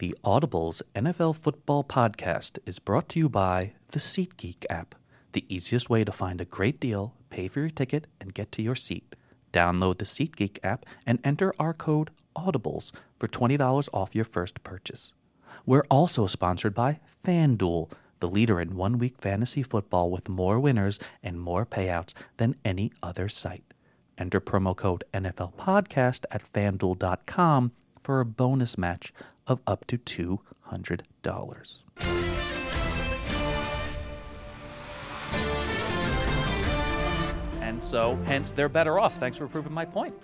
The Audibles NFL Football Podcast is brought to you by the SeatGeek app, the easiest way to find a great deal, pay for your ticket, and get to your seat. Download the SeatGeek app and enter our code AUDIBLES for $20 off your first purchase. We're also sponsored by FanDuel, the leader in one week fantasy football with more winners and more payouts than any other site. Enter promo code NFL Podcast at fanduel.com for a bonus match of up to $200. And so, hence, they're better off. Thanks for proving my point.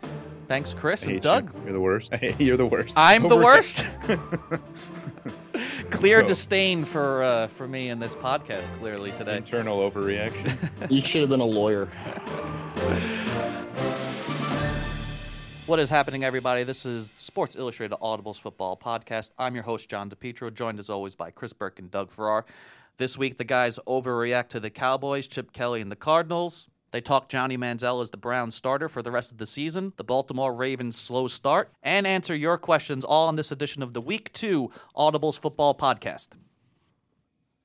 Thanks, Chris and Doug. you. You're the worst. You're the worst. I'm the worst. Clear No. disdain for uh, for me in this podcast. Clearly today. Internal overreaction. You should have been a lawyer. What is happening, everybody? This is Sports Illustrated Audibles Football Podcast. I'm your host, John DePetro, joined as always by Chris Burke and Doug Farrar. This week, the guys overreact to the Cowboys, Chip Kelly, and the Cardinals. They talk Johnny Manziel as the Browns starter for the rest of the season, the Baltimore Ravens' slow start, and answer your questions all on this edition of the Week 2 Audibles Football Podcast.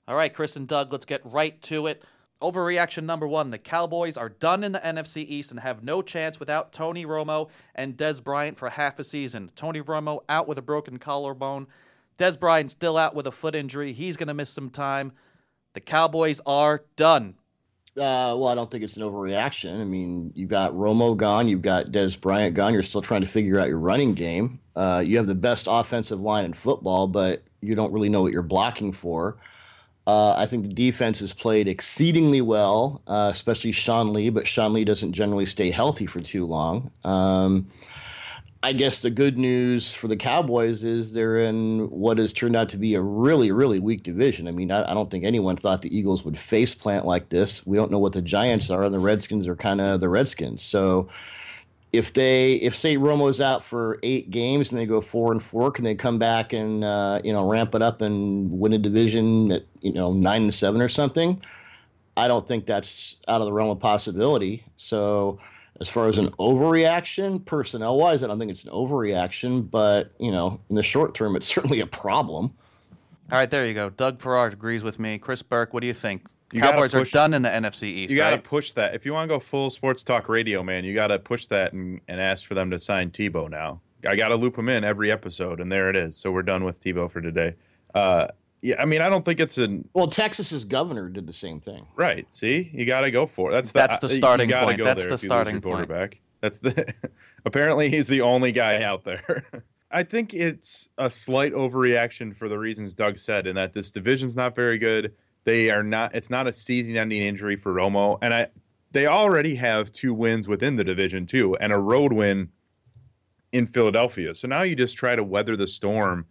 All right, Chris and Doug, let's get right to it. Overreaction number one the Cowboys are done in the NFC East and have no chance without Tony Romo and Dez Bryant for half a season. Tony Romo out with a broken collarbone. Dez Bryant still out with a foot injury. He's going to miss some time. The Cowboys are done. Uh, well, I don't think it's an overreaction. I mean, you've got Romo gone, you've got Dez Bryant gone. You're still trying to figure out your running game. Uh, you have the best offensive line in football, but you don't really know what you're blocking for. Uh, I think the defense has played exceedingly well, uh, especially Sean Lee, but Sean Lee doesn't generally stay healthy for too long. Um, I guess the good news for the Cowboys is they're in what has turned out to be a really, really weak division. I mean, I, I don't think anyone thought the Eagles would face plant like this. We don't know what the Giants are, and the Redskins are kind of the Redskins. So if they, if say Romo's out for eight games and they go four and four, can they come back and uh, you know ramp it up and win a division at you know nine and seven or something? I don't think that's out of the realm of possibility. So as far as an overreaction, personnel wise, I don't think it's an overreaction, but you know, in the short term, it's certainly a problem. All right, there you go. Doug Farrar agrees with me. Chris Burke, what do you think? You gotta Cowboys are push- done in the NFC East. you got to right? push that. If you want to go full sports talk radio, man, you got to push that and, and ask for them to sign Tebow now. I got to loop him in every episode, and there it is. So we're done with Tebow for today. Uh, yeah, I mean, I don't think it's an Well, Texas's governor did the same thing. right. See, you got to go for it. That's the, That's the you starting point. Go That's there the if you lose starting your point. quarterback. That's the. apparently, he's the only guy out there. I think it's a slight overreaction for the reasons Doug said, in that this division's not very good. They are not. It's not a season-ending injury for Romo, and I. They already have two wins within the division too, and a road win in Philadelphia. So now you just try to weather the storm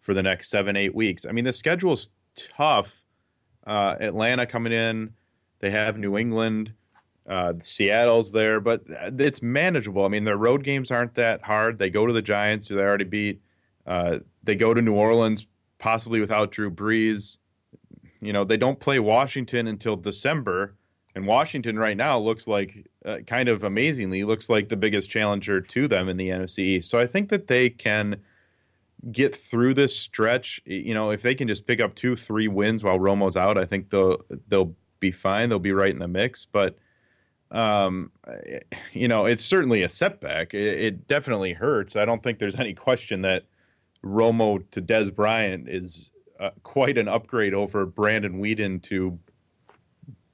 for the next seven, eight weeks. I mean, the schedule's tough. Uh, Atlanta coming in, they have New England, uh, Seattle's there, but it's manageable. I mean, their road games aren't that hard. They go to the Giants, who they already beat. Uh, they go to New Orleans, possibly without Drew Brees. You know, they don't play Washington until December, and Washington right now looks like, uh, kind of amazingly, looks like the biggest challenger to them in the NFC. So I think that they can get through this stretch. You know, if they can just pick up two, three wins while Romo's out, I think they'll they'll be fine. They'll be right in the mix. But um, you know, it's certainly a setback. It, it definitely hurts. I don't think there's any question that Romo to Dez Bryant is uh, quite an upgrade over Brandon Weeden to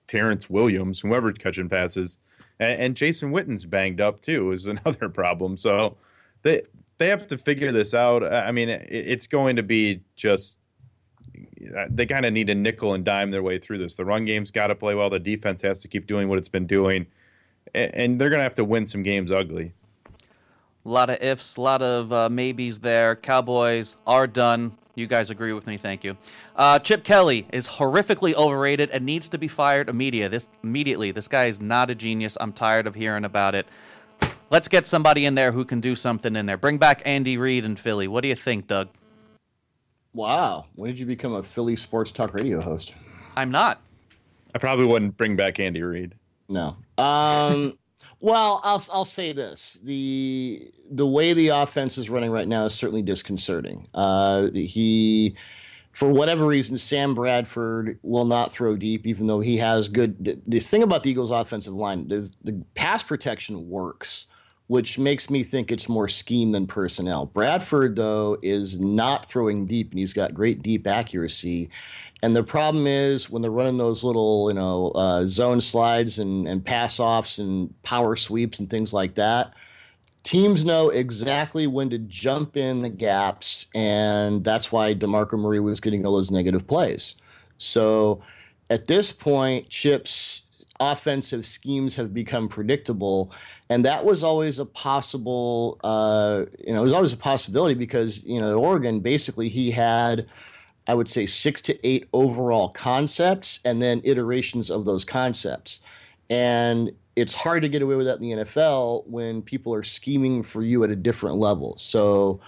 Terrance Williams, whoever's catching passes, and, and Jason Witten's banged up too is another problem. So they they have to figure this out. I mean, it, it's going to be just they kind of need to nickel and dime their way through this. The run game's got to play well. The defense has to keep doing what it's been doing, and, and they're going to have to win some games ugly. A lot of ifs, a lot of uh, maybes there. Cowboys are done. You guys agree with me. Thank you. Uh, Chip Kelly is horrifically overrated and needs to be fired immediate. This, immediately. This guy is not a genius. I'm tired of hearing about it. Let's get somebody in there who can do something in there. Bring back Andy Reid in Philly. What do you think, Doug? Wow. When did you become a Philly sports talk radio host? I'm not. I probably wouldn't bring back Andy Reid. No. Um, Well, I'll I'll say this: the the way the offense is running right now is certainly disconcerting. Uh, he, for whatever reason, Sam Bradford will not throw deep, even though he has good. The, the thing about the Eagles' offensive line, the, the pass protection works, which makes me think it's more scheme than personnel. Bradford, though, is not throwing deep, and he's got great deep accuracy. And the problem is when they're running those little, you know, uh, zone slides and, and pass offs and power sweeps and things like that, teams know exactly when to jump in the gaps. And that's why DeMarco Murray was getting all those negative plays. So at this point, Chip's offensive schemes have become predictable. And that was always a possible, uh, you know, it was always a possibility because, you know, Oregon, basically he had – I would say six to eight overall concepts and then iterations of those concepts. And it's hard to get away with that in the NFL when people are scheming for you at a different level. So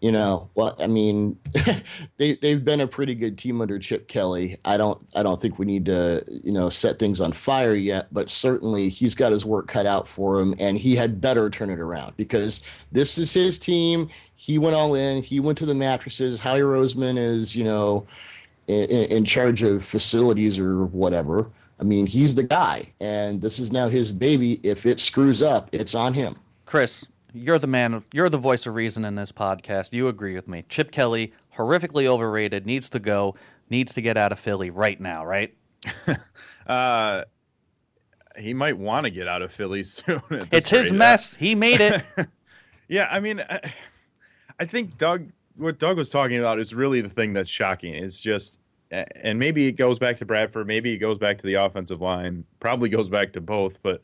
you know, well, I mean, they they've been a pretty good team under Chip Kelly. I don't I don't think we need to you know set things on fire yet, but certainly he's got his work cut out for him, and he had better turn it around because this is his team. He went all in. He went to the mattresses. Howie Roseman is you know in, in charge of facilities or whatever. I mean, he's the guy, and this is now his baby. If it screws up, it's on him. Chris, you're the man. You're the voice of reason in this podcast. You agree with me. Chip Kelly, horrifically overrated, needs to go. Needs to get out of Philly right now. Right? uh, he might want to get out of Philly soon. It's his mess. He made it. yeah, I mean, I, I think Doug. What Doug was talking about is really the thing that's shocking. It's just and maybe it goes back to Bradford, maybe it goes back to the offensive line, probably goes back to both, but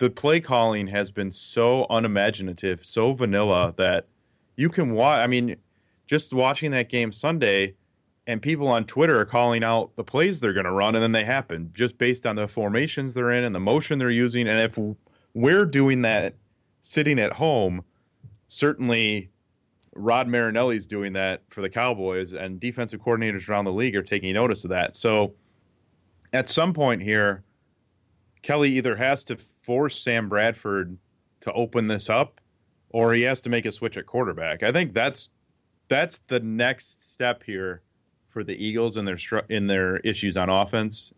the play calling has been so unimaginative, so vanilla that you can watch. I mean, just watching that game Sunday, and people on Twitter are calling out the plays they're going to run, and then they happen just based on the formations they're in and the motion they're using. And if we're doing that sitting at home, certainly Rod Marinelli's doing that for the Cowboys, and defensive coordinators around the league are taking notice of that. So at some point here, Kelly either has to force Sam Bradford to open this up, or he has to make a switch at quarterback. I think that's that's the next step here for the Eagles in their in their issues on offense,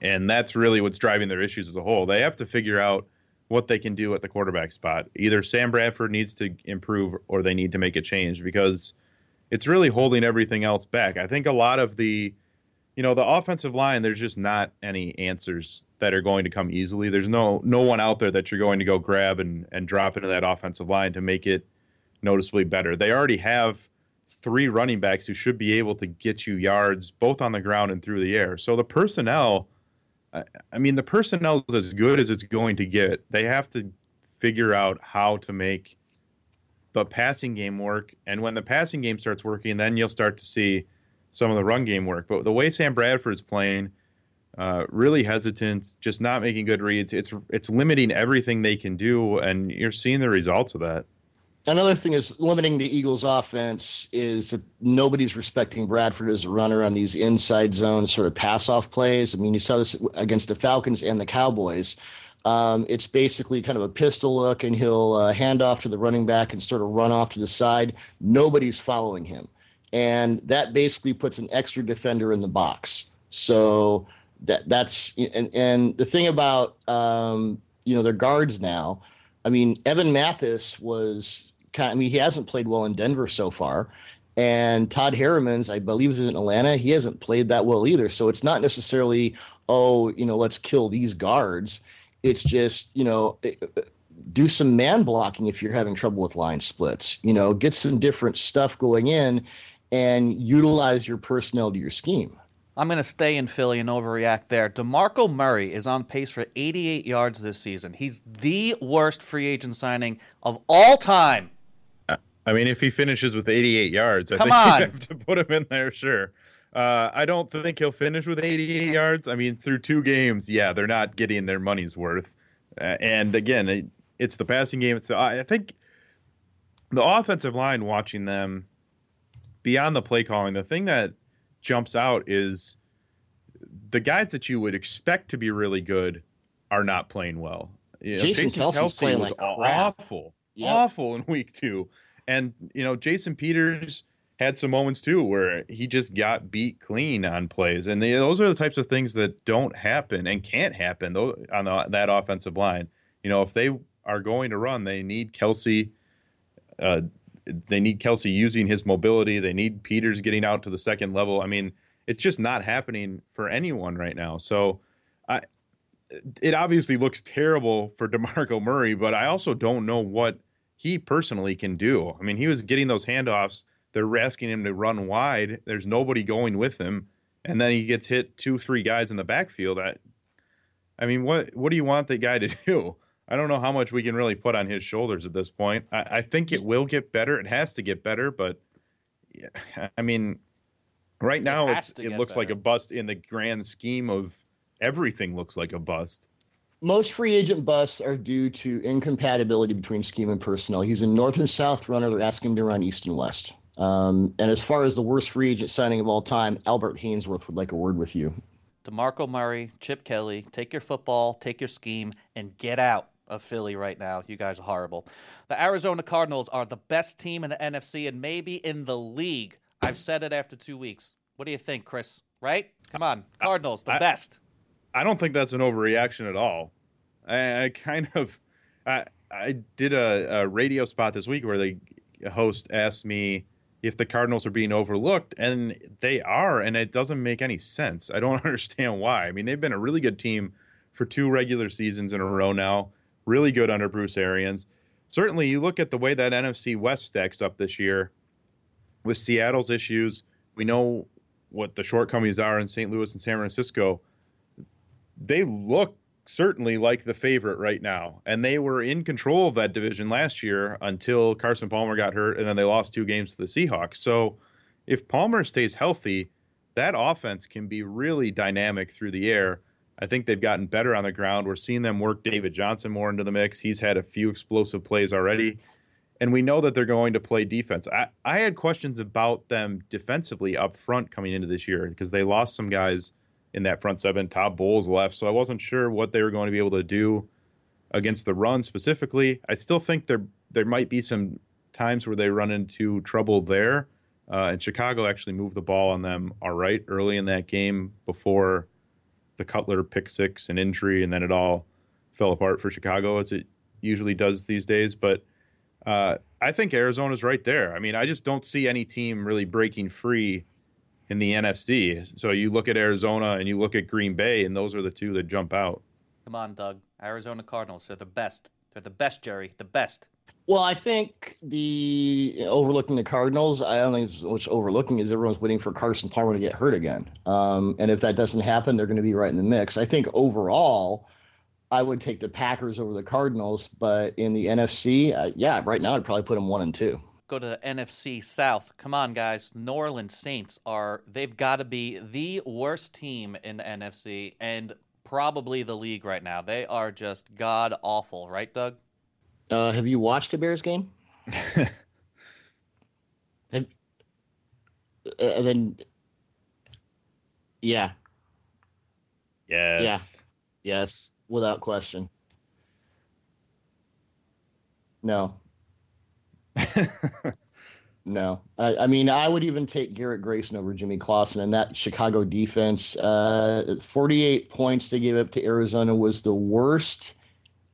and that's really what's driving their issues as a whole. They have to figure out what they can do at the quarterback spot. Either Sam Bradford needs to improve, or they need to make a change because it's really holding everything else back. I think a lot of the you know the offensive line there's just not any answers that are going to come easily. There's no no one out there that you're going to go grab and and drop into that offensive line to make it noticeably better. They already have three running backs who should be able to get you yards both on the ground and through the air. So the personnel I, mean the personnel is as good as it's going to get. They have to figure out how to make the passing game work. And when the passing game starts working then you'll start to see some of the run game work. But the way Sam Bradford's playing, uh, really hesitant, just not making good reads. It's it's limiting everything they can do, and you're seeing the results of that. Another thing is limiting the Eagles' offense is that nobody's respecting Bradford as a runner on these inside zone sort of pass off plays. I mean, you saw this against the Falcons and the Cowboys. Um, it's basically kind of a pistol look, and he'll uh, hand off to the running back and sort of run off to the side. Nobody's following him and that basically puts an extra defender in the box. So that that's and and the thing about um, you know their guards now. I mean, Evan Mathis was kind. I mean, he hasn't played well in Denver so far, and Todd Herremans, I believe, is in Atlanta. He hasn't played that well either. So it's not necessarily oh you know let's kill these guards. It's just you know do some man blocking if you're having trouble with line splits. You know, get some different stuff going in and utilize your personnel to your scheme. I'm going to stay in Philly and overreact there. DeMarco Murray is on pace for 88 yards this season. He's the worst free agent signing of all time. I mean, if he finishes with 88 yards, I Come think on. you have to put him in there, sure. Uh, I don't think he'll finish with 88 yards. I mean, through two games, yeah, they're not getting their money's worth. Uh, and again, it, it's the passing game. It's the, I think the offensive line watching them beyond the play calling, the thing that jumps out is the guys that you would expect to be really good are not playing well. you know, Jason Jason, Kelce playing was like awful, Yep. awful in week two, and you know Jason Peters had some moments too where he just got beat clean on plays, and they, those are the types of things that don't happen and can't happen though on the, that offensive line. You know, if they are going to run, they need Kelce. Uh, they need Kelce using his mobility. They need Peters getting out to the second level. I mean, it's just not happening for anyone right now. So, I it obviously looks terrible for DeMarco Murray, but I also don't know what he personally can do. I mean, he was getting those handoffs. They're asking him to run wide. There's nobody going with him, and then he gets hit two, three guys in the backfield. I, I mean, what what do you want the guy to do? I don't know how much we can really put on his shoulders at this point. I, I think it will get better. It has to get better, but yeah, I mean, right now has it's, it get looks like a bust in the grand scheme of everything. Looks like a bust. Most free agent busts are due to incompatibility between scheme and personnel. He's a north and south runner. They're asking him to run east and west. Um, and as far as the worst free agent signing of all time, Albert Haynesworth would like a word with you. DeMarco Murray, Chip Kelly, take your football, take your scheme, and get out of Philly right now. You guys are horrible. The Arizona Cardinals are the best team in the NFC and maybe in the league. I've said it after two weeks. What do you think, Chris? Right? Come on. Cardinals, the I- best. I don't think that's an overreaction at all. I, I kind of, I, I did a, a radio spot this week where the host asked me if the Cardinals are being overlooked, and they are, and it doesn't make any sense. I don't understand why. I mean, they've been a really good team for two regular seasons in a row now, really good under Bruce Arians. Certainly, you look at the way that NFC West stacks up this year with Seattle's issues. We know what the shortcomings are in St. Louis and San Francisco they look certainly like the favorite right now. And they were in control of that division last year until Carson Palmer got hurt and then they lost two games to the Seahawks. So if Palmer stays healthy, that offense can be really dynamic through the air. I think they've gotten better on the ground. We're seeing them work David Johnson more into the mix. He's had a few explosive plays already. And we know that they're going to play defense. I, I had questions about them defensively up front coming into this year because they lost some guys in that front seven. Todd Bowles left, so I wasn't sure what they were going to be able to do against the run specifically. I still think there there might be some times where they run into trouble there. Uh, and Chicago actually moved the ball on them all right early in that game before the Cutler pick six and injury, and then it all fell apart for Chicago as it usually does these days. But uh, I think Arizona's right there. I mean, I just don't see any team really breaking free in the NFC. So you look at Arizona and you look at Green Bay, and those are the two that jump out. Come on, Doug. Arizona Cardinals. They're the best. They're the best, Jerry. The best. Well, I think the overlooking the Cardinals, I don't think what's overlooking is everyone's waiting for Carson Palmer to get hurt again. Um, and if that doesn't happen, they're going to be right in the mix. I think overall, I would take the Packers over the Cardinals, but in the NFC, uh, yeah, right now I'd probably put them one and two. Go to the NFC South. Come on, guys. New Orleans Saints are, they've got to be the worst team in the NFC and probably the league right now. They are just god awful, right, Doug? Uh, have you watched a Bears game? have, uh, and then, yeah, Yes. Yeah. yes, without question. No, No, I, I mean I would even take Garrett Grayson over Jimmy Clausen, and that Chicago defense. Uh, Forty-eight points they gave up to Arizona was the worst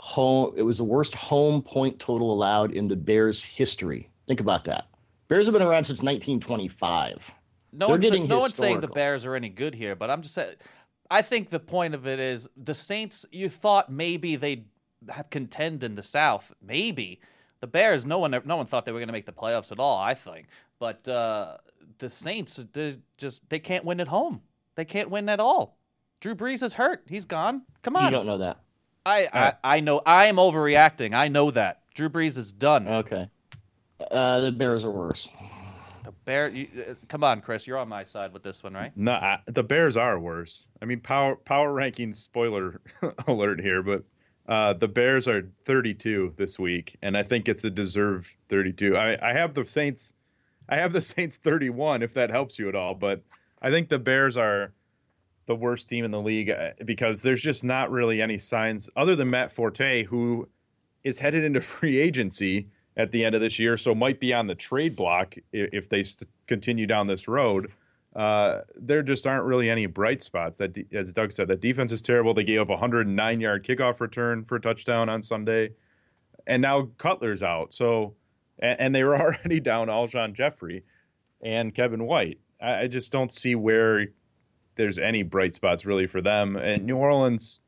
home. It was the worst home point total allowed in the Bears' history. Think about that. Bears have been around since 1925. No They're one's, getting no one's saying the. Bears are any good here, but I'm just saying. I think the point of it is the Saints. You thought maybe they'd have contend in the South, maybe. The Bears, no one, no one thought they were going to make the playoffs at all. I think, but uh, the Saints, just they can't win at home. They can't win at all. Drew Brees is hurt. He's gone. Come on. You don't know that. I, I I know I am overreacting. I know that Drew Brees is done. Okay. Uh, the Bears are worse. the Bear. You, uh, come on, Chris. You're on my side with this one, right? No, I, the Bears are worse. I mean, power power rankings spoiler alert here, but uh, the Bears are 32 this week, and I think it's a deserved 32. I, I have the Saints, I have the Saints 31 if that helps you at all, but I think the Bears are the worst team in the league uh, because there's just not really any signs other than Matt Forte, who is headed into free agency at the end of this year, so might be on the trade block if, they continue down this road. Uh, there just aren't really any bright spots. That, as Doug said, that defense is terrible. They gave up a 109 yard kickoff return for a touchdown on Sunday, and now Cutler's out. So, and, and they were already down Alshon Jeffery and Kevin White. I, I just don't see where there's any bright spots really for them. And New Orleans,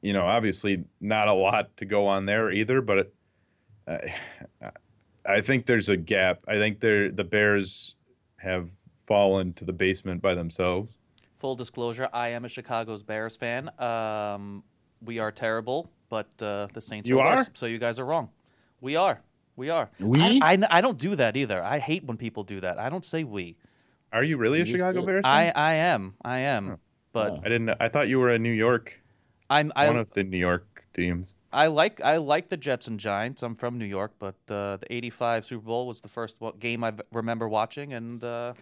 you know, obviously not a lot to go on there either, but. It, uh, I think there's a gap. I think they the Bears have fallen to the basement by themselves. Full disclosure: I am a Chicago's Bears fan. Um, we are terrible, but uh, the Saints You are, are? worse. So you guys are wrong. We are. We are. We? I, I, I don't do that either. I hate when people do that. I don't say we. Are you really a Chicago should. Bears? I fan? I am. I am. Huh. But I didn't. I thought you were a New York, I'm I, one of the New York teams. I like I like the Jets and Giants. I'm from New York, but uh, the '85 Super Bowl was the first game I remember watching, and uh,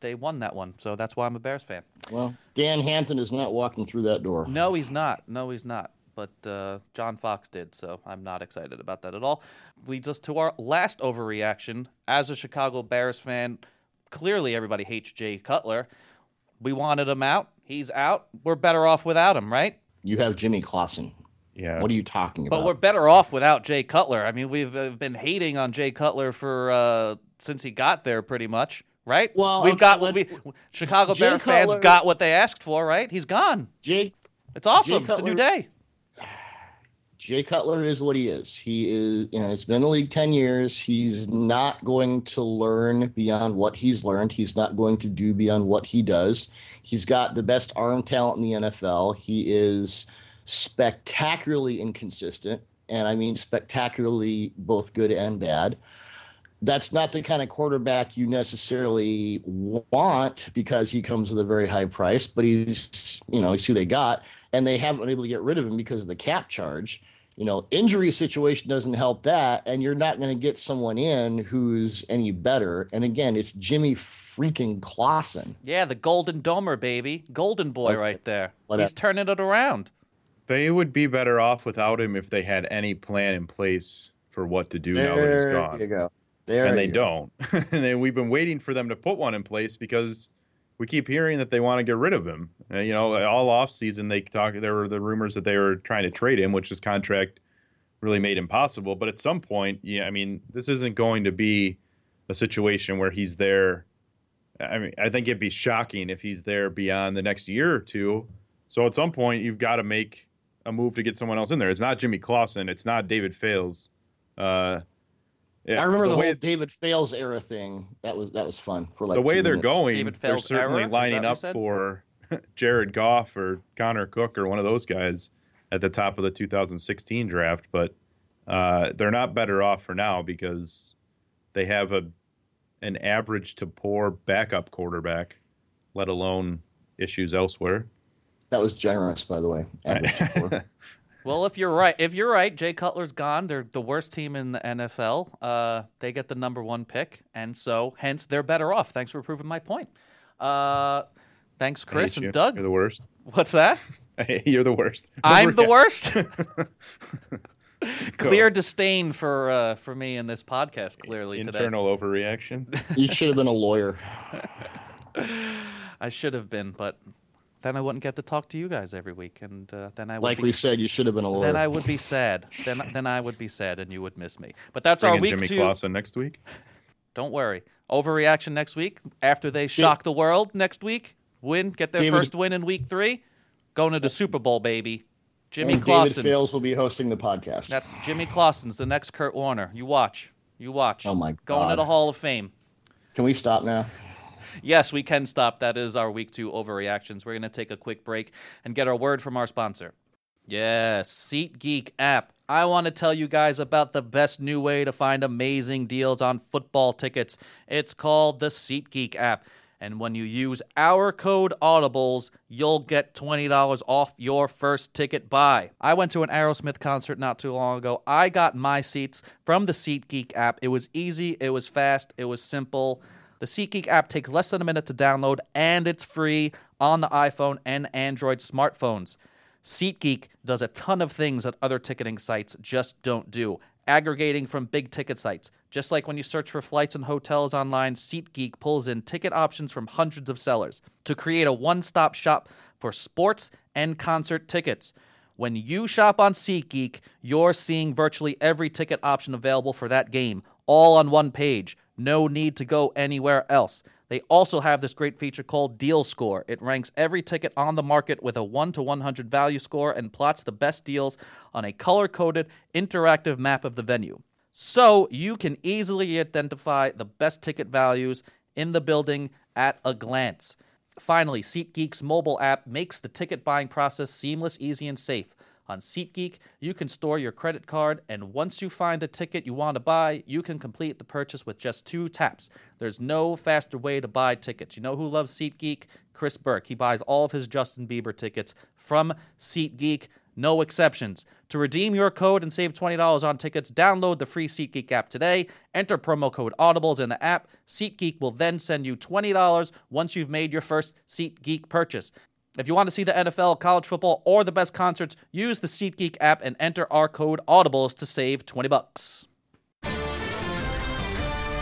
they won that one. So that's why I'm a Bears fan. Well, Dan Hampton is not walking through that door. No, he's not. No, he's not. But uh, John Fox did, so I'm not excited about that at all. Leads us to our last overreaction. As a Chicago Bears fan, clearly everybody hates Jay Cutler. We wanted him out. He's out. We're better off without him, right? You have Jimmy Clausen. Yeah. What are you talking about? But we're better off without Jay Cutler. I mean, we've uh, been hating on Jay Cutler for uh, since he got there, pretty much, right? Well, we've okay, got let's- we, Chicago Jay Bear fans got what they asked for, right? He's gone. Jake It's awesome. It's a new day. Jay Cutler is what he is. He is, you know, it's been in the league 10 years. He's not going to learn beyond what he's learned. He's not going to do beyond what he does. He's got the best arm talent in the NFL. He is spectacularly inconsistent, and I mean spectacularly both good and bad. That's not the kind of quarterback you necessarily want because he comes with a very high price, but he's, you know, he's who they got, and they haven't been able to get rid of him because of the cap charge you know, injury situation doesn't help that, and you're not going to get someone in who's any better. And again, it's Jimmy freaking Clausen. Yeah, the Golden Domer, baby. Golden boy Okay. right there. Whatever. He's turning it around. They would be better off without him if they had any plan in place for what to do now that he's There gone. you go. There and they go. don't. and then we've been waiting for them to put one in place because we keep hearing that they want to get rid of him. And, you know, all off season they talk. There were the rumors that they were trying to trade him, which his contract really made impossible. But at some point, yeah, I mean, this isn't going to be a situation where he's there. I mean, I think it'd be shocking if he's there beyond the next year or two. So at some point, you've got to make a move to get someone else in there. It's not Jimmy Clausen. It's not David Fales. Uh, yeah, I remember the, way, whole David Fales era thing. That was that was fun for like the way they're minutes. going, David they're certainly era? Lining that what you up for Jared Goff or Connor Cook or one of those guys at the top of the 2016 draft. But uh, they're not better off for now because they have a an average to poor backup quarterback, let alone issues elsewhere. That was generous, by the way. Average score. Well, if you're right, if you're right, Jay Cutler's gone. They're the worst team in the NFL. Uh, they get the number one pick, and so hence they're better off. Thanks for proving my point. Uh, thanks, Chris hate you. and Doug. You're the worst. What's that? You're the worst. I'm the Overreact- worst. Clear disdain for uh, for me in this podcast. Clearly today, Internal overreaction. you should have been a lawyer. I should have been, but then I wouldn't get to talk to you guys every week, and uh, then I would Like be, we said, you should have been a lawyer. then I would be sad. Then then I would be sad, and you would miss me. But that's Bring our week Jimmy two. Clausen next week. Don't worry. Overreaction next week after they shock the world next week. Win, get their David- first win in week three. Going to the Super Bowl, baby. Jimmy and David Clausen. Fales will be hosting the podcast. That Jimmy Clausen's the next Kurt Warner. You watch. You watch. Oh, my Going to the Hall of Fame. Can we stop now? Yes, we can stop. That is our week two overreactions. We're going to take a quick break and get our word from our sponsor. Yes, SeatGeek app. I want to tell you guys about the best new way to find amazing deals on football tickets. It's called the SeatGeek app. And when you use our code Audibles, you'll get $20 off your first ticket buy. I went to an Aerosmith concert not too long ago. I got my seats from the SeatGeek app. It was easy, it was fast, it was simple. The SeatGeek app takes less than a minute to download and it's free. on the iPhone and Android smartphones. SeatGeek does a ton of things that other ticketing sites just don't do, aggregating from big ticket sites. Just like when you search for flights and hotels online, SeatGeek pulls in ticket options from hundreds of sellers to create a one stop shop for sports and concert tickets. When you shop on SeatGeek, you're seeing virtually every ticket option available for that game, all on one page. No need to go anywhere else. They also have this great feature called Deal Score. It ranks every ticket on the market with a 1 to 100 value score and plots the best deals on a color coded interactive map of the venue. So you can easily identify the best ticket values in the building at a glance. Finally, SeatGeek's mobile app makes the ticket buying process seamless, easy, and safe. On SeatGeek, you can store your credit card, and once you find the ticket you want to buy, you can complete the purchase with just two taps. There's no faster way to buy tickets. You know who loves SeatGeek? Chris Burke. He buys all of his Justin Bieber tickets from SeatGeek, no exceptions. To redeem your code and save $20 on tickets, download the free SeatGeek app today. Enter promo code Audibles in the app. SeatGeek will then send you $20 once you've made your first SeatGeek purchase. If you want to see the NFL, college football, or the best concerts, use the SeatGeek app and enter our code Audibles to save 20 bucks.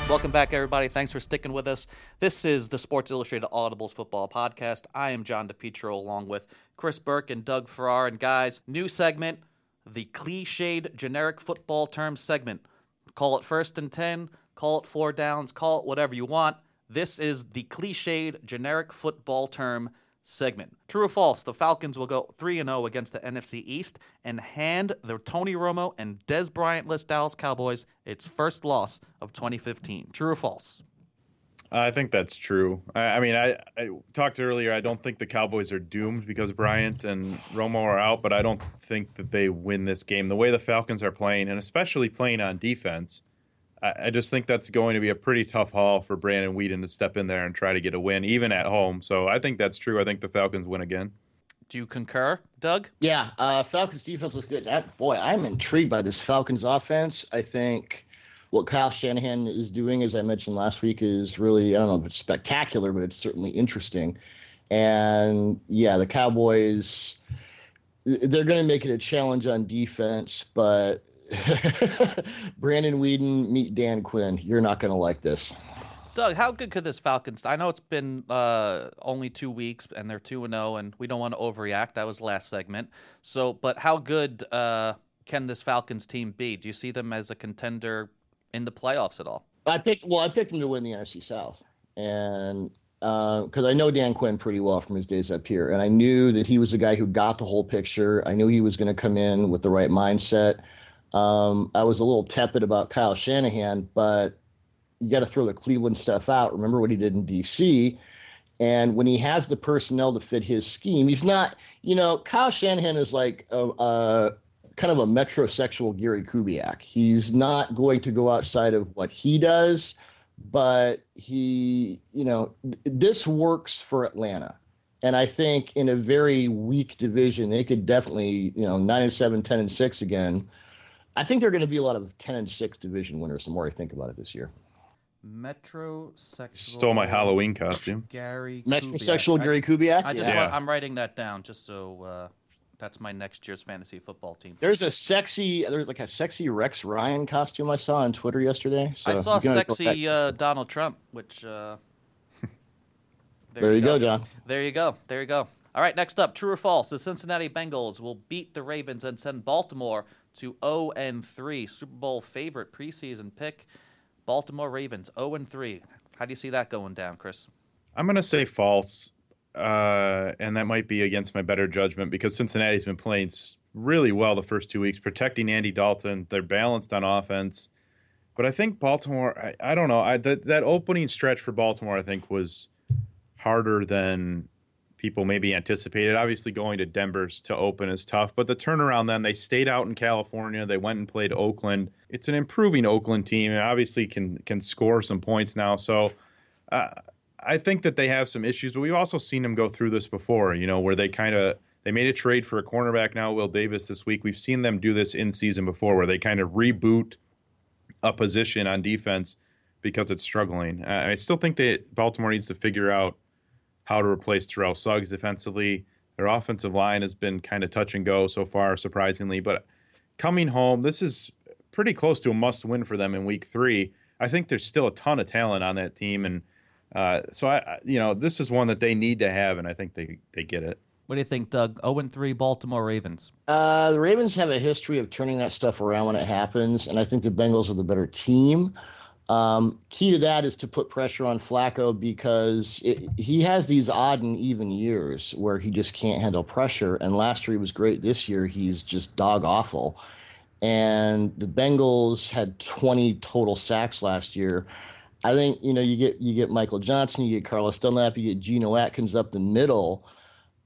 Welcome back, everybody. Thanks for sticking with us. This is the Sports Illustrated Audibles Football Podcast. I am John DePetro along with Chris Burke and Doug Farrar. And guys, new segment, the cliched generic football term segment. Call it first and 10, call it four downs, call it whatever you want. This is the cliched generic football term segment. True or false, the Falcons will go 3 0 against the NFC East and hand the Tony Romo and Dez Bryant list Dallas Cowboys its first loss of 2015. True or false? I think that's true. I, I mean, I, I, talked earlier. I don't think the Cowboys are doomed because Bryant and Romo are out, but I don't think that they win this game. The way the Falcons are playing, and especially playing on defense, I, I just think that's going to be a pretty tough haul for Brandon Weeden to step in there and try to get a win, even at home. So I think that's true. I think the Falcons win again. Do you concur, Doug? Yeah, uh, Falcons defense was good. That, boy, I'm intrigued by this Falcons offense. I think what Kyle Shanahan is doing, as I mentioned last week, is really I don't know if it's spectacular, but it's certainly interesting. And yeah, the Cowboys they're going to make it a challenge on defense, but Brandon Weeden meet Dan Quinn. You're not going to like this. Doug, how good could this Falcons? I know it's been uh, only two weeks and they're two and zero, oh, and we don't want to overreact. That was last segment. So, but how good uh, can this Falcons team be? Do you see them as a contender in the playoffs at all? I picked. Well, I picked them to win the NFC South, and because uh, I know Dan Quinn pretty well from his days up here, and I knew that he was the guy who got the whole picture. I knew he was going to come in with the right mindset. Um, I was a little tepid about Kyle Shanahan, but you got to throw the Cleveland stuff out. Remember what he did in D.C. And when he has the personnel to fit his scheme, he's not, you know, Kyle Shanahan is like a, a kind of a metrosexual Gary Kubiak. He's not going to go outside of what he does, but he, you know, this works for Atlanta. And I think in a very weak division, they could definitely, you know, 9 and 7, 10 and 6 again I think there are going to be a lot of 10 and 6 division winners the more I think about it this year. Metrosexual. Stole my Halloween costume. Gary. Metrosexual Gary Kubiak. I just yeah. want, I'm writing that down just so uh, that's my next year's fantasy football team. There's a sexy, there's like a sexy Rex Ryan costume I saw on Twitter yesterday. So I saw sexy uh, Donald Trump, which. Uh, there, there, you go. go, John. There you go. There you go. All right, next up, true or false? The Cincinnati Bengals will beat the Ravens and send Baltimore to 0 and 3, Super Bowl favorite preseason pick, Baltimore Ravens 0 and 3. How do you see that going down, Chris? I'm going to say false, uh, and that might be against my better judgment because Cincinnati's been playing really well the first two weeks, protecting Andy Dalton. They're balanced on offense, but I think Baltimore. I, I don't know. I, that that opening stretch for Baltimore, I think, was harder than people maybe anticipated. Obviously, going to Denver's to open is tough, but the turnaround then they stayed out in California. They went and played Oakland. It's an improving Oakland team, and obviously can can score some points now. So. Uh, I think that they have some issues, but we've also seen them go through this before, you know, where they kind of they made a trade for a cornerback now, Will Davis this week. We've seen them do this in season before where they kind of reboot a position on defense because it's struggling. Uh, I still think that Baltimore needs to figure out how to replace Terrell Suggs defensively. Their offensive line has been kind of touch and go so far, surprisingly. But coming home, this is pretty close to a must win for them in week three. I think there's still a ton of talent on that team. And uh, so, I, you know, this is one that they need to have, and I think they, they get it. What do you think, Doug? 0 3 Baltimore Ravens. Uh, the Ravens have a history of turning that stuff around when it happens, and I think the Bengals are the better team. Um, key to that is to put pressure on Flacco because it, he has these odd and even years where he just can't handle pressure. And last year he was great. This year he's just dog awful. And the Bengals had 20 total sacks last year. I think you know you get you get Michael Johnson, you get Carlos Dunlap, you get Geno Atkins up the middle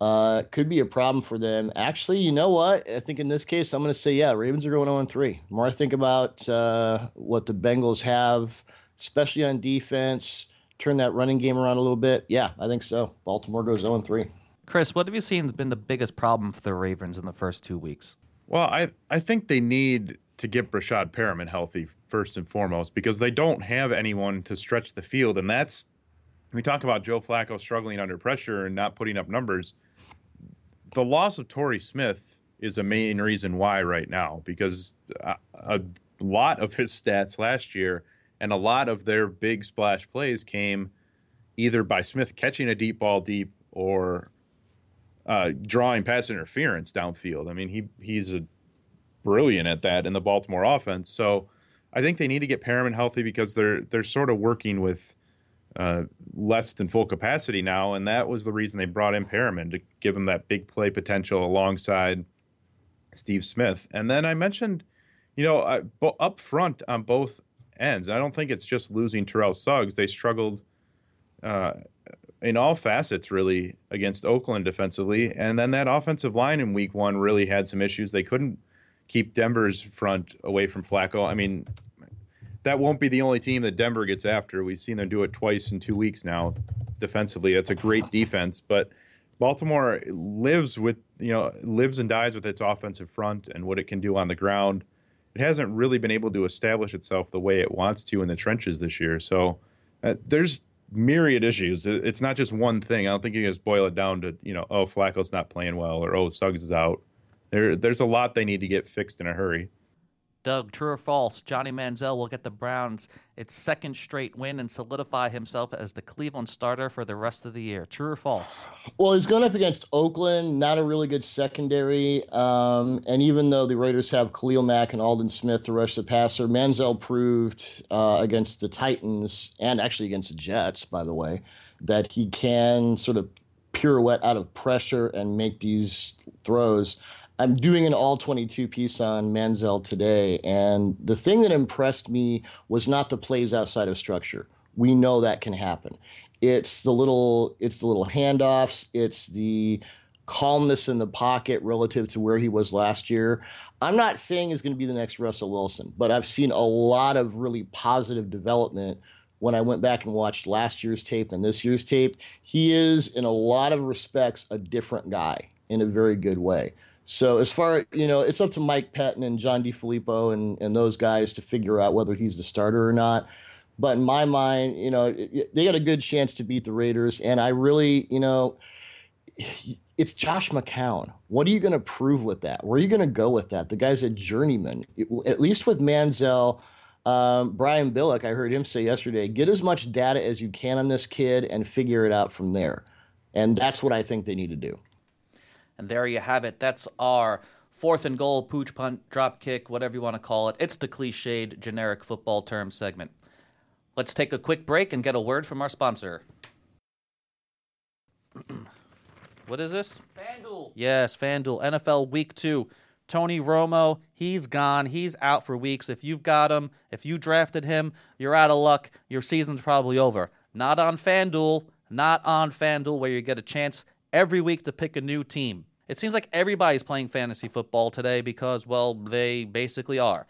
uh, could be a problem for them. Actually, you know what? I think in this case, I'm going to say, yeah, Ravens are going 0 3. The more I think about uh, what the Bengals have, especially on defense, turn that running game around a little bit. Yeah, I think so. Baltimore goes 0 3. Chris, what have you seen has been the biggest problem for the Ravens in the first two weeks? Well, I I think they need to get Breshad Perriman healthy first and foremost because they don't have anyone to stretch the field, and that's we talk about Joe Flacco struggling under pressure and not putting up numbers the loss of Torrey Smith is a main reason why right now because a, lot of his stats last year and a lot of their big splash plays came either by Smith catching a deep ball deep or uh, drawing pass interference downfield. I mean, he he's a brilliant at that in the Baltimore offense. So I think they need to get Perriman healthy because they're they're sort of working with uh, less than full capacity now, and that was the reason they brought in Perriman to give him that big play potential alongside Steve Smith. And then I mentioned, you know, uh, up front on both ends. I don't think it's just losing Terrell Suggs. They struggled uh, in all facets really against Oakland defensively, and then that offensive line in Week One really had some issues. They couldn't keep Denver's front away from Flacco. I mean, that won't be the only team that Denver gets after. We've seen them do it twice in two weeks now. Defensively, that's a great defense, but Baltimore lives with you know lives and dies with its offensive front and what it can do on the ground. It hasn't really been able to establish itself the way it wants to in the trenches this year. So uh, there's myriad issues. It's not just one thing. I don't think you can just boil it down to you know oh Flacco's not playing well or oh Suggs is out. There there's a lot they need to get fixed in a hurry. Doug, true or false? Johnny Manziel will get the Browns its second straight win and solidify himself as the Cleveland starter for the rest of the year. True or false? Well, he's going up against Oakland, not a really good secondary. Um, and even though the Raiders have Khalil Mack and Aldon Smith to rush the passer, Manziel proved uh, against the Titans and actually against the Jets, by the way, that he can sort of pirouette out of pressure and make these throws. I'm doing an all 22 piece on Manziel today, and the thing that impressed me was not the plays outside of structure. We know that can happen. It's the little, it's the little handoffs. It's the calmness in the pocket relative to where he was last year. I'm not saying he's going to be the next Russell Wilson, but I've seen a lot of really positive development when I went back and watched last year's tape and this year's tape. He is, in a lot of respects, a different guy in a very good way. So as far you know, it's up to Mike Pettine and John DeFilippo and and those guys to figure out whether he's the starter or not. But in my mind, you know, they got a good chance to beat the Raiders, and I really, you know, it's Josh McCown. What are you going to prove with that? Where are you going to go with that? The guy's a journeyman. At least with Manziel. Um, Brian Billick, I heard him say yesterday, get as much data as you can on this kid and figure it out from there. And that's what I think they need to do. And there you have it. That's our fourth and goal, pooch punt, drop kick, whatever you want to call it. It's the cliched generic football term segment. Let's take a quick break and get a word from our sponsor. what is this? FanDuel. Yes, FanDuel. NFL Week 2. Tony Romo, he's gone. He's out for weeks. If you've got him, if you drafted him, you're out of luck. Your season's probably over. Not on FanDuel. Not on FanDuel, where you get a chance every week to pick a new team. It seems like everybody's playing fantasy football today because, well, they basically are.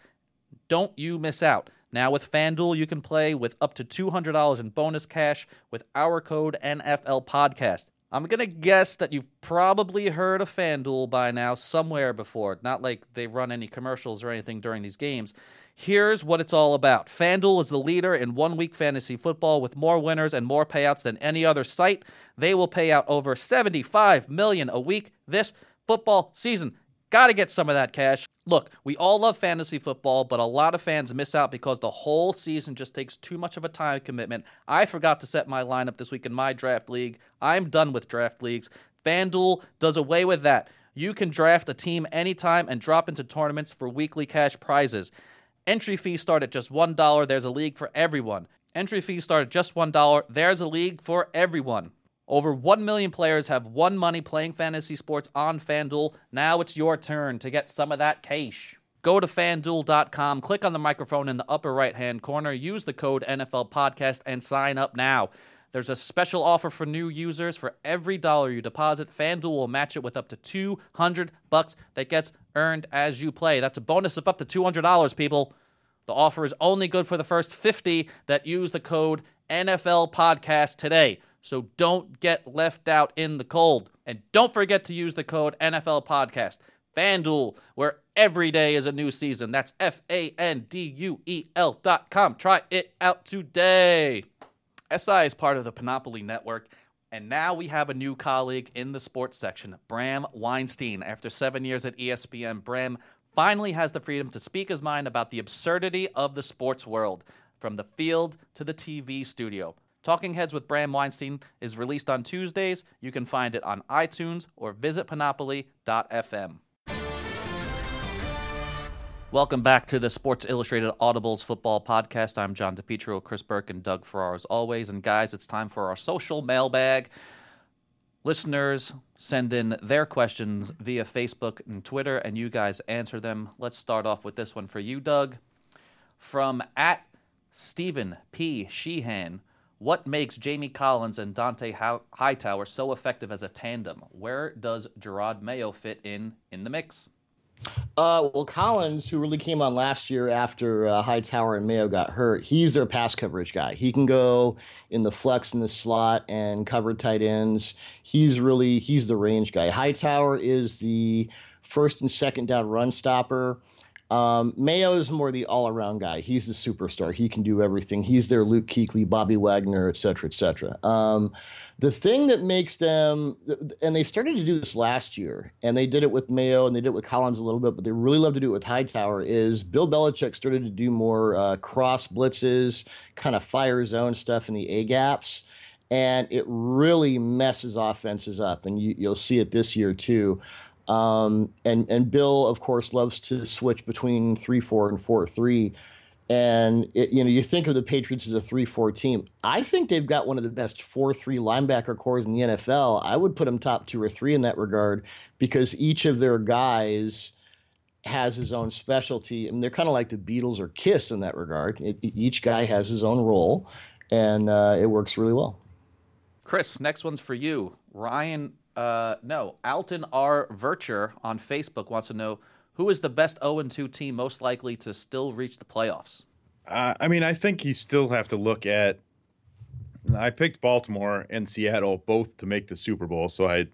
Don't you miss out. Now with FanDuel, you can play with up to $200 in bonus cash with our code NFL Podcast. I'm to guess that you've probably heard of FanDuel by now somewhere before. Not like they run any commercials or anything during these games. Here's what it's all about FanDuel is the leader in one week fantasy football with more winners and more payouts than any other site. They will pay out over 75 million a week this football season. Got to get some of that cash. Look, we all love fantasy football, but a lot of fans miss out because the whole season just takes too much of a time commitment. I forgot to set my lineup this week in my draft league. I'm done with draft leagues. FanDuel does away with that. You can draft a team anytime and drop into tournaments for weekly cash prizes. Entry fees start at just $1. There's a league for everyone. Entry fees start at just $1. There's a league for everyone. Over 1 million players have won money playing fantasy sports on FanDuel. Now it's your turn to get some of that cash. Go to fanduel.com, click on the microphone in the upper right hand corner, use the code NFL Podcast, and sign up now. There's a special offer for new users. For every dollar you deposit, FanDuel will match it with up to 200 bucks that gets earned as you play. That's a bonus of up to $200, people. The offer is only good for the first 50 that use the code NFL Podcast today. So don't get left out in the cold. And don't forget to use the code NFL Podcast. FanDuel, where every day is a new season. That's F A N D U E L dot com. Try it out today. SI is part of the Panoply Network, and now we have a new colleague in the sports section, Bram Weinstein. After seven years at ESPN, Bram finally has the freedom to speak his mind about the absurdity of the sports world, from the field to the TV studio. Talking Heads with Bram Weinstein is released on Tuesdays. You can find it on iTunes or visit panoply.fm. Welcome back to the Sports Illustrated Audibles Football Podcast. I'm John DePetro, Chris Burke, and Doug Farrar as always. And guys, it's time for our social mailbag. Listeners send in their questions via Facebook and Twitter, and you guys answer them. Let's start off with this one for you, Doug. From at Stephen P. Sheehan. What makes Jamie Collins and Dont'a Hightower so effective as a tandem? Where does Jerod Mayo fit in in the mix? Uh, well, Collins, who really came on last year after uh, Hightower and Mayo got hurt, he's their pass coverage guy. He can go in the flex in the slot and cover tight ends. He's really he's the range guy. Hightower is the first and second down run stopper. Um, Mayo is more the all-around guy. He's the superstar. He can do everything. He's their Luke Kuechly, Bobby Wagner, et cetera, et cetera. Um, the thing that makes them, and they started to do this last year, and they did it with Mayo and they did it with Collins a little bit, but they really love to do it with Hightower. Is Bill Belichick started to do more uh, cross blitzes, kind of fire zone stuff in the A gaps and it really messes offenses up. And you, will see it this year too. Um, and and Bill, of course, loves to switch between three four and four three. And it, you know, you think of the Patriots as a three-four team. I think they've got one of the best four-three linebacker cores in the NFL. I would put them top two or three in that regard because each of their guys has his own specialty. Mean, they're kind of like the Beatles or Kiss in that regard. It, each guy has his own role, and uh, it works really well. Chris, next one's for you. Ryan uh, no, Alton R. Vircher on Facebook wants to know who is the best 0 2 team most likely to still reach the playoffs? Uh, I mean, I think you still have to look at. I picked Baltimore and Seattle both to make the Super Bowl, so I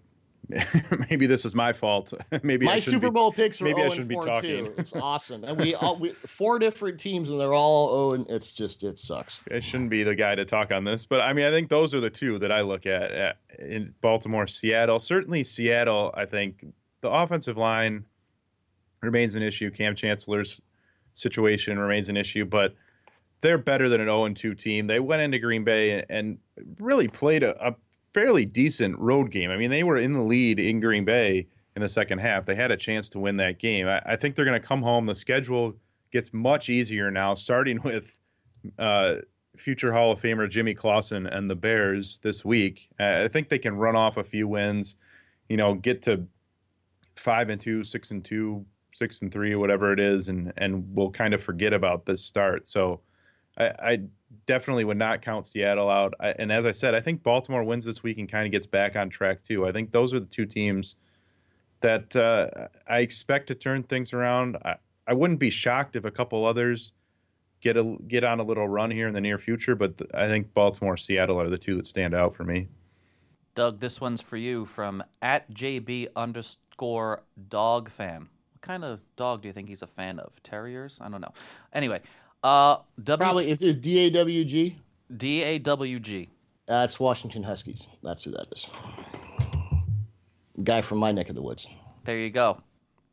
maybe this is my fault. maybe my Super Bowl be, picks are maybe I should be oh talking. Too. It's awesome, and we all we, four different teams, and they're all oh, and it's just it sucks. I shouldn't be the guy to talk on this, but I mean, I think those are the two that I look at, at in Baltimore, Seattle. Certainly, Seattle. I think the offensive line remains an issue. Kam Chancellor's situation remains an issue, but they're better than an 0 2 team. They went into Green Bay and really played a, a fairly decent road game. I mean, they were in the lead in Green Bay in the second half. They had a chance to win that game. I, I think they're going to come home. The schedule gets much easier now, starting with uh, future Hall of Famer Jimmy Clausen and the Bears this week. Uh, I think they can run off a few wins, you know, get to five and two, six and two, six and three, whatever it is, and and we'll kind of forget about this start. So I, I definitely would not count Seattle out. I, and as I said, I think Baltimore wins this week and kind of gets back on track too. I think those are the two teams that uh, I expect to turn things around. I, I wouldn't be shocked if a couple others get a get on a little run here in the near future, but th- I think Baltimore, Seattle are the two that stand out for me. Doug, this one's for you from at JB underscore dog fan. What kind of dog do you think he's a fan of? Terriers? I don't know. Anyway, uh, w- probably it's D A W G. D A W G. That's Washington Huskies. That's who that is. Guy from my neck of the woods. There you go.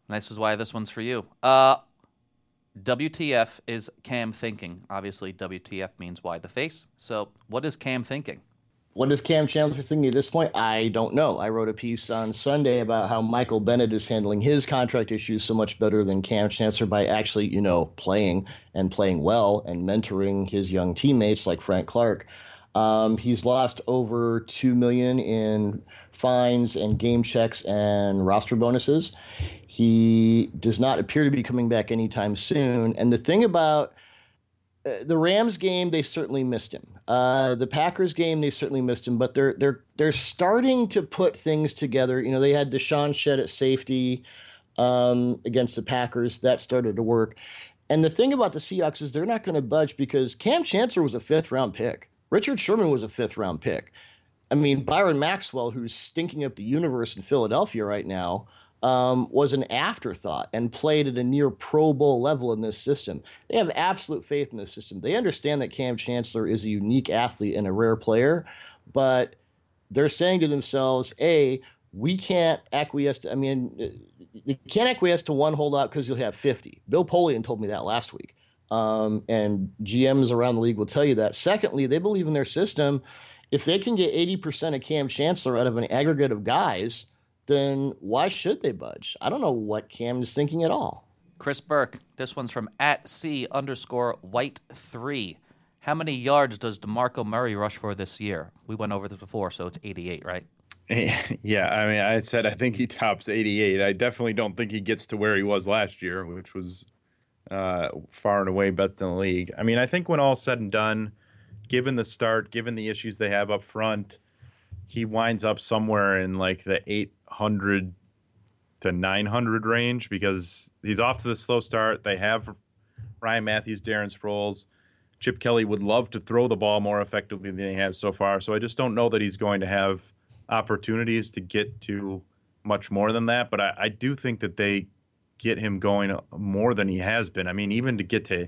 This is why this one's for you. Uh, WTF is Kam thinking? Obviously, WTF means why the face. So, what is Kam thinking? What is Kam Chancellor thinking at this point? I don't know. I wrote a piece on Sunday about how Michael Bennett is handling his contract issues so much better than Kam Chancellor by actually, you know, playing and playing well and mentoring his young teammates like Frank Clark. Um, he's lost over two million in fines and game checks and roster bonuses. He does not appear to be coming back anytime soon. And the thing about the Rams game, they certainly missed him. Uh, the Packers game, they certainly missed him. But they're they're they're starting to put things together. You know, they had DeShawn Shead at safety um, against the Packers. That started to work. And the thing about the Seahawks is they're not going to budge because Kam Chancellor was a fifth round pick. Richard Sherman was a fifth round pick. I mean, Byron Maxwell, who's stinking up the universe in Philadelphia right now, um, was an afterthought and played at a near Pro Bowl level in this system. They have absolute faith in this system. They understand that Kam Chancellor is a unique athlete and a rare player, but they're saying to themselves, A, we can't acquiesce to, I mean, you can't acquiesce to one holdout because you'll have 50. Bill Polian told me that last week. Um, and GMs around the league will tell you that. Secondly, they believe in their system. If they can get 80% of Kam Chancellor out of an aggregate of guys, then why should they budge? I don't know what Kam is thinking at all. Chris Burke, this one's from at C underscore white three. How many yards does DeMarco Murray rush for this year? We went over this before, so it's 88, right? Yeah, I mean, I said I think he tops 88. I definitely don't think he gets to where he was last year, which was uh, far and away best in the league. I mean, I think when all's said and done, given the start, given the issues they have up front, he winds up somewhere in like the 800 to 900 range because he's off to the slow start. They have Ryan Mathews, Darren Sproles. Chip Kelly would love to throw the ball more effectively than he has so far. So I just don't know that he's going to have opportunities to get to much more than that. But I, I do think that they get him going more than he has been. I mean, even to get to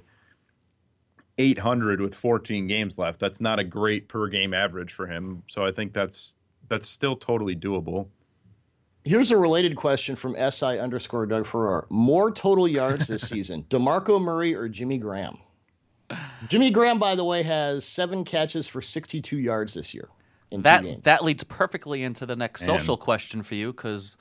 800 with 14 games left. That's not a great per game average for him. So I think that's that's still totally doable. Here's a related question from SI underscore Doug Farrar. More total yards this season, DeMarco Murray or Jimmy Graham? Jimmy Graham, by the way, has seven catches for 62 yards this year. that that leads perfectly into the next social and, question for you because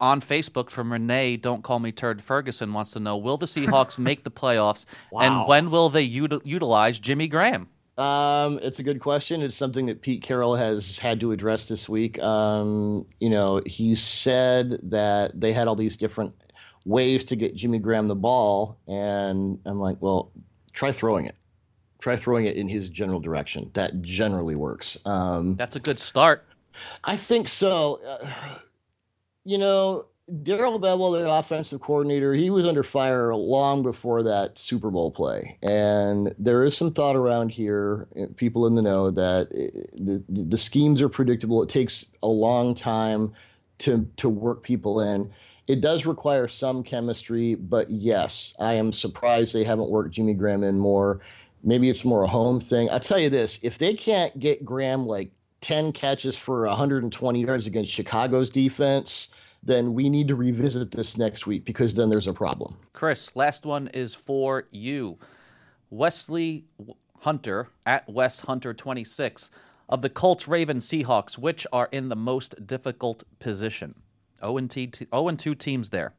on Facebook from Renee, don't call me Turd Ferguson wants to know: Will the Seahawks make the playoffs, wow. and when will they util- utilize Jimmy Graham? Um, it's a good question. It's something that Pete Carroll has had to address this week. Um, you know, he said that they had all these different ways to get Jimmy Graham the ball, and I'm like, well, try throwing it. Try throwing it in his general direction. That generally works. Um, That's a good start. I think so. Uh, you know, Darrell Bevell, the offensive coordinator, he was under fire long before that Super Bowl play. And there is some thought around here, eh, people in the know, that eh, the, the schemes are predictable. It takes a long time to, to work people in. It does require some chemistry, but yes, I am surprised they haven't worked Jimmy Graham in more. Maybe it's more a home thing. I'll tell you this if they can't get Graham like 10 catches for 120 yards against Chicago's defense, then we need to revisit this next week because then there's a problem. Chris, last one is for you. Wesley Hunter at West Hunter 26 of the Colts, Ravens, Seahawks, which are in the most difficult position? 0 and 2 teams there.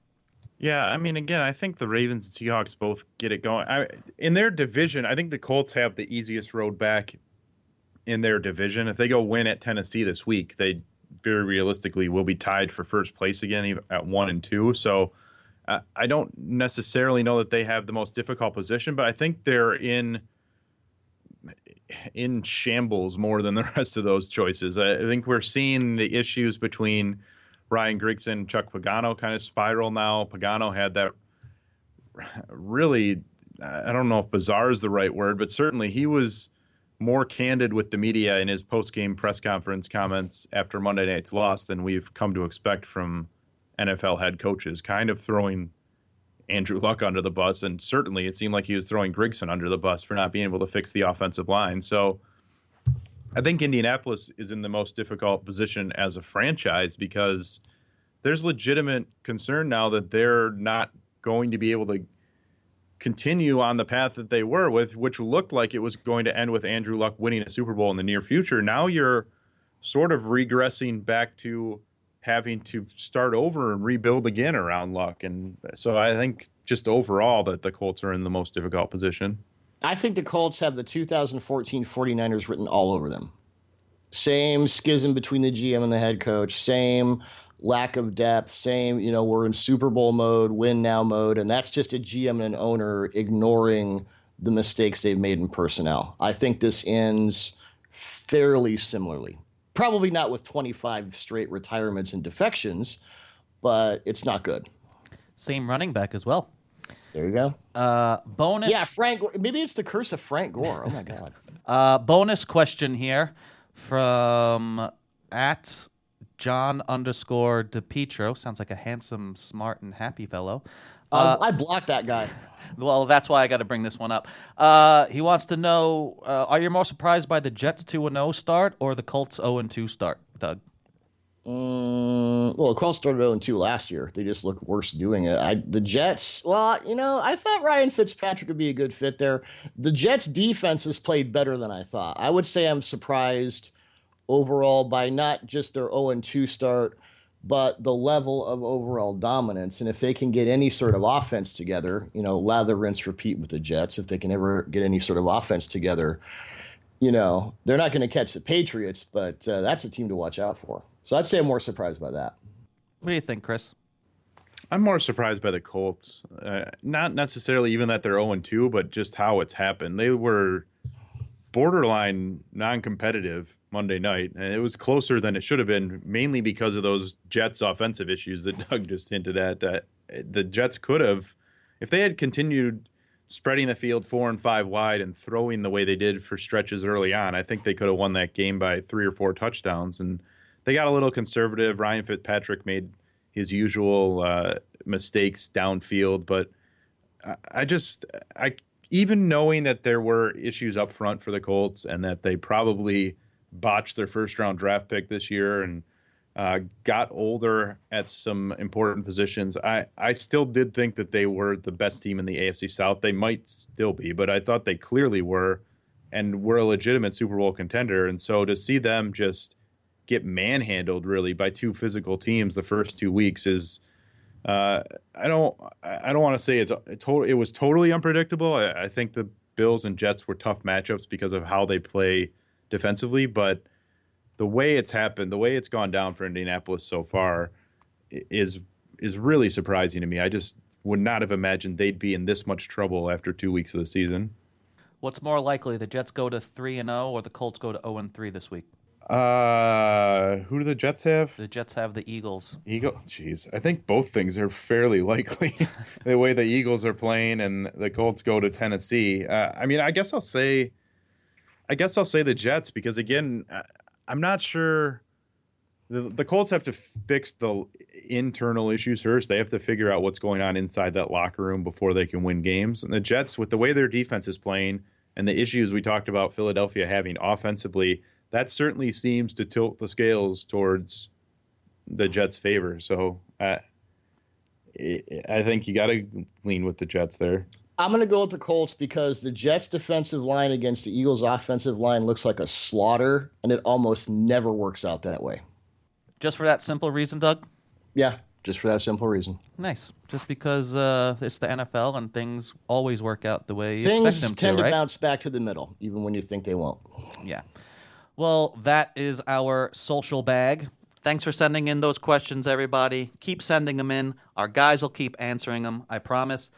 Yeah, I mean, again, I think the Ravens and Seahawks both get it going. I, in their division, I think the Colts have the easiest road back in their division. If they go win at Tennessee this week, they very realistically will be tied for first place again at one and two. So uh, I don't necessarily know that they have the most difficult position, but I think they're in in shambles more than the rest of those choices. I think we're seeing the issues between Ryan Grigson and Chuck Pagano kind of spiral now. Pagano had that really, I don't know if bizarre is the right word, but certainly he was more candid with the media in his post-game press conference comments after Monday night's loss than we've come to expect from NFL head coaches, kind of throwing Andrew Luck under the bus, and certainly it seemed like he was throwing Grigson under the bus for not being able to fix the offensive line. So I think Indianapolis is in the most difficult position as a franchise because there's legitimate concern now that they're not going to be able to continue on the path that they were with, which looked like it was going to end with Andrew Luck winning a Super Bowl in the near future. Now you're sort of regressing back to having to start over and rebuild again around Luck. And so I think just overall that the Colts are in the most difficult position. I think the Colts have the 2014 49ers written all over them. Same schism between the GM and the head coach, same lack of depth, same, you know, we're in Super Bowl mode, win now mode, and that's just a GM and an owner ignoring the mistakes they've made in personnel. I think this ends fairly similarly. Probably not with 25 straight retirements and defections, but it's not good. Same running back as well. There you go. Uh, bonus. Yeah, Frank. Maybe it's the curse of Frank Gore. Oh my God. Uh, bonus question here from at John underscore DePetro. Sounds like a handsome, smart, and happy fellow. Uh, I blocked that guy. Well, that's why I got to bring this one up. Uh, he wants to know: uh, Are you more surprised by the Jets two and zero start or the Colts zero and two start, Doug? Mm, well, the Colts started 0 2 last year. They just look worse doing it. I, the Jets, well, you know, I thought Ryan Fitzpatrick would be a good fit there. The Jets' defense has played better than I thought. I would say I'm surprised overall by not just their 0 2 start, but the level of overall dominance. And if they can get any sort of offense together, you know, lather, rinse, repeat with the Jets, if they can ever get any sort of offense together, you know, they're not going to catch the Patriots, but uh, that's a team to watch out for. So I'd say I'm more surprised by that. What do you think, Chris? I'm more surprised by the Colts. Uh, not necessarily even that they're 0 2, but just how it's happened. They were borderline non competitive Monday night, and it was closer than it should have been, mainly because of those Jets offensive issues that Doug just hinted at. Uh, the Jets could have, if they had continued spreading the field four and five wide and throwing the way they did for stretches early on, I think they could have won that game by three or four touchdowns. And they got a little conservative. Ryan Fitzpatrick made his usual uh, mistakes downfield, but I, I just I even knowing that there were issues up front for the Colts and that they probably botched their first round draft pick this year and uh, got older at some important positions. I, I still did think that they were the best team in the AFC South. They might still be, but I thought they clearly were and were a legitimate Super Bowl contender. And so to see them just get manhandled really by two physical teams the first two weeks is uh, I don't I don't want to say it's it, to, it was totally unpredictable. I, I, think the Bills and Jets were tough matchups because of how they play defensively, but the way it's happened, the way it's gone down for Indianapolis so far is is really surprising to me. I just would not have imagined they'd be in this much trouble after two weeks of the season. What's more likely, the Jets go to three and zero, or the Colts go to zero and three this week? Uh, who do the Jets have? The Jets have the Eagles. Eagle. Jeez, I think both things are fairly likely. the way the Eagles are playing and the Colts go to Tennessee. Uh, I mean, I guess I'll say, I guess I'll say the Jets because again, I'm not sure. The, the Colts have to fix the internal issues first. They have to figure out what's going on inside that locker room before they can win games. And the Jets, with the way their defense is playing and the issues we talked about Philadelphia having offensively that certainly seems to tilt the scales towards the Jets' favor. So uh, I think you got to lean with the Jets there. I'm going to go with the Colts because the Jets' defensive line against the Eagles' offensive line looks like a slaughter, and it almost never works out that way. Just for that simple reason, Doug? Yeah, just for that simple reason. Nice. Just because uh, it's the NFL and things always work out the way things tend to, right? bounce back to the middle, even when you think they won't. Yeah. Well, that is our social bag. Thanks for sending in those questions, everybody. Keep sending them in. Our guys will keep answering them, I promise.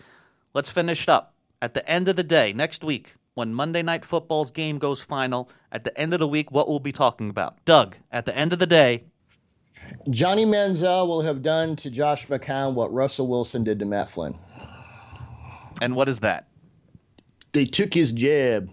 Let's finish it up. At the end of the day, next week, when Monday Night Football's game goes final, at the end of the week, what we'll be talking about. Doug, at the end of the day, Johnny Manziel will have done to Josh McCown what Russell Wilson did to Matt Flynn. And what is that? They took his jab.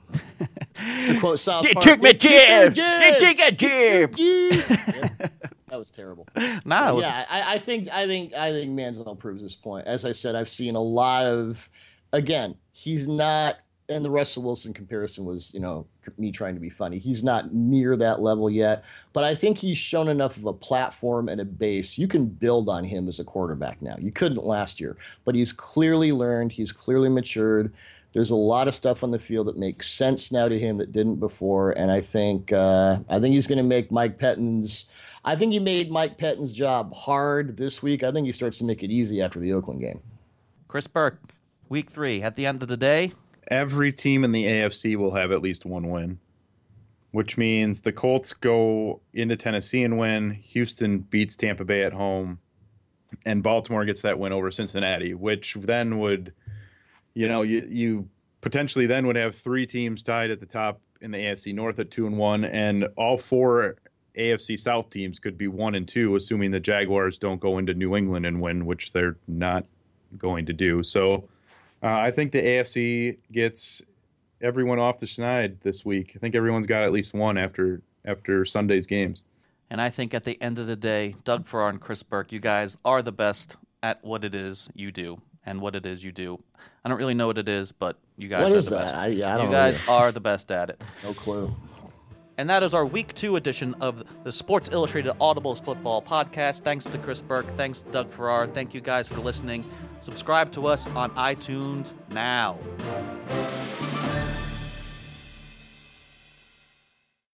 to quote South They Park, took my "They jab. They took a jab." That was terrible. Nah, it was yeah, I, I think I think I think Manziel proves this point. As I said, I've seen a lot of. Again, he's not, and the Russell Wilson comparison was, you know, me trying to be funny. He's not near that level yet, but I think he's shown enough of a platform and a base. You can build on him as a quarterback now. You couldn't last year, but he's clearly learned. He's clearly matured. There's a lot of stuff on the field that makes sense now to him that didn't before, and I think uh, I think he's going to make Mike Pettine's. I think he made Mike Pettine's job hard this week. I think he starts to make it easy after the Oakland game. Chris Burke, week three. At the end of the day, Every team in the AFC will have at least one win, which means the Colts go into Tennessee and win. Houston beats Tampa Bay at home, and Baltimore gets that win over Cincinnati, which then would, you know, you, you potentially then would have three teams tied at the top in the AFC North at two and one, and all four AFC South teams could be one and two, assuming the Jaguars don't go into New England and win, which they're not going to do. So. Uh, I think the AFC gets everyone off the schneid this week. I think everyone's got at least one after after Sunday's games. and I think at the end of the day, Doug Farrar and Chris Burke, you guys are the best at what it is you do and what it is you do. I don't really know what it is, but you guys What are is the that? best. I, I don't you guys are the best at it. no clue. And that is our week two edition of the Sports Illustrated Audibles Football Podcast. Thanks to Chris Burke. Thanks to Doug Farrar. Thank you guys for listening. Subscribe to us on iTunes now.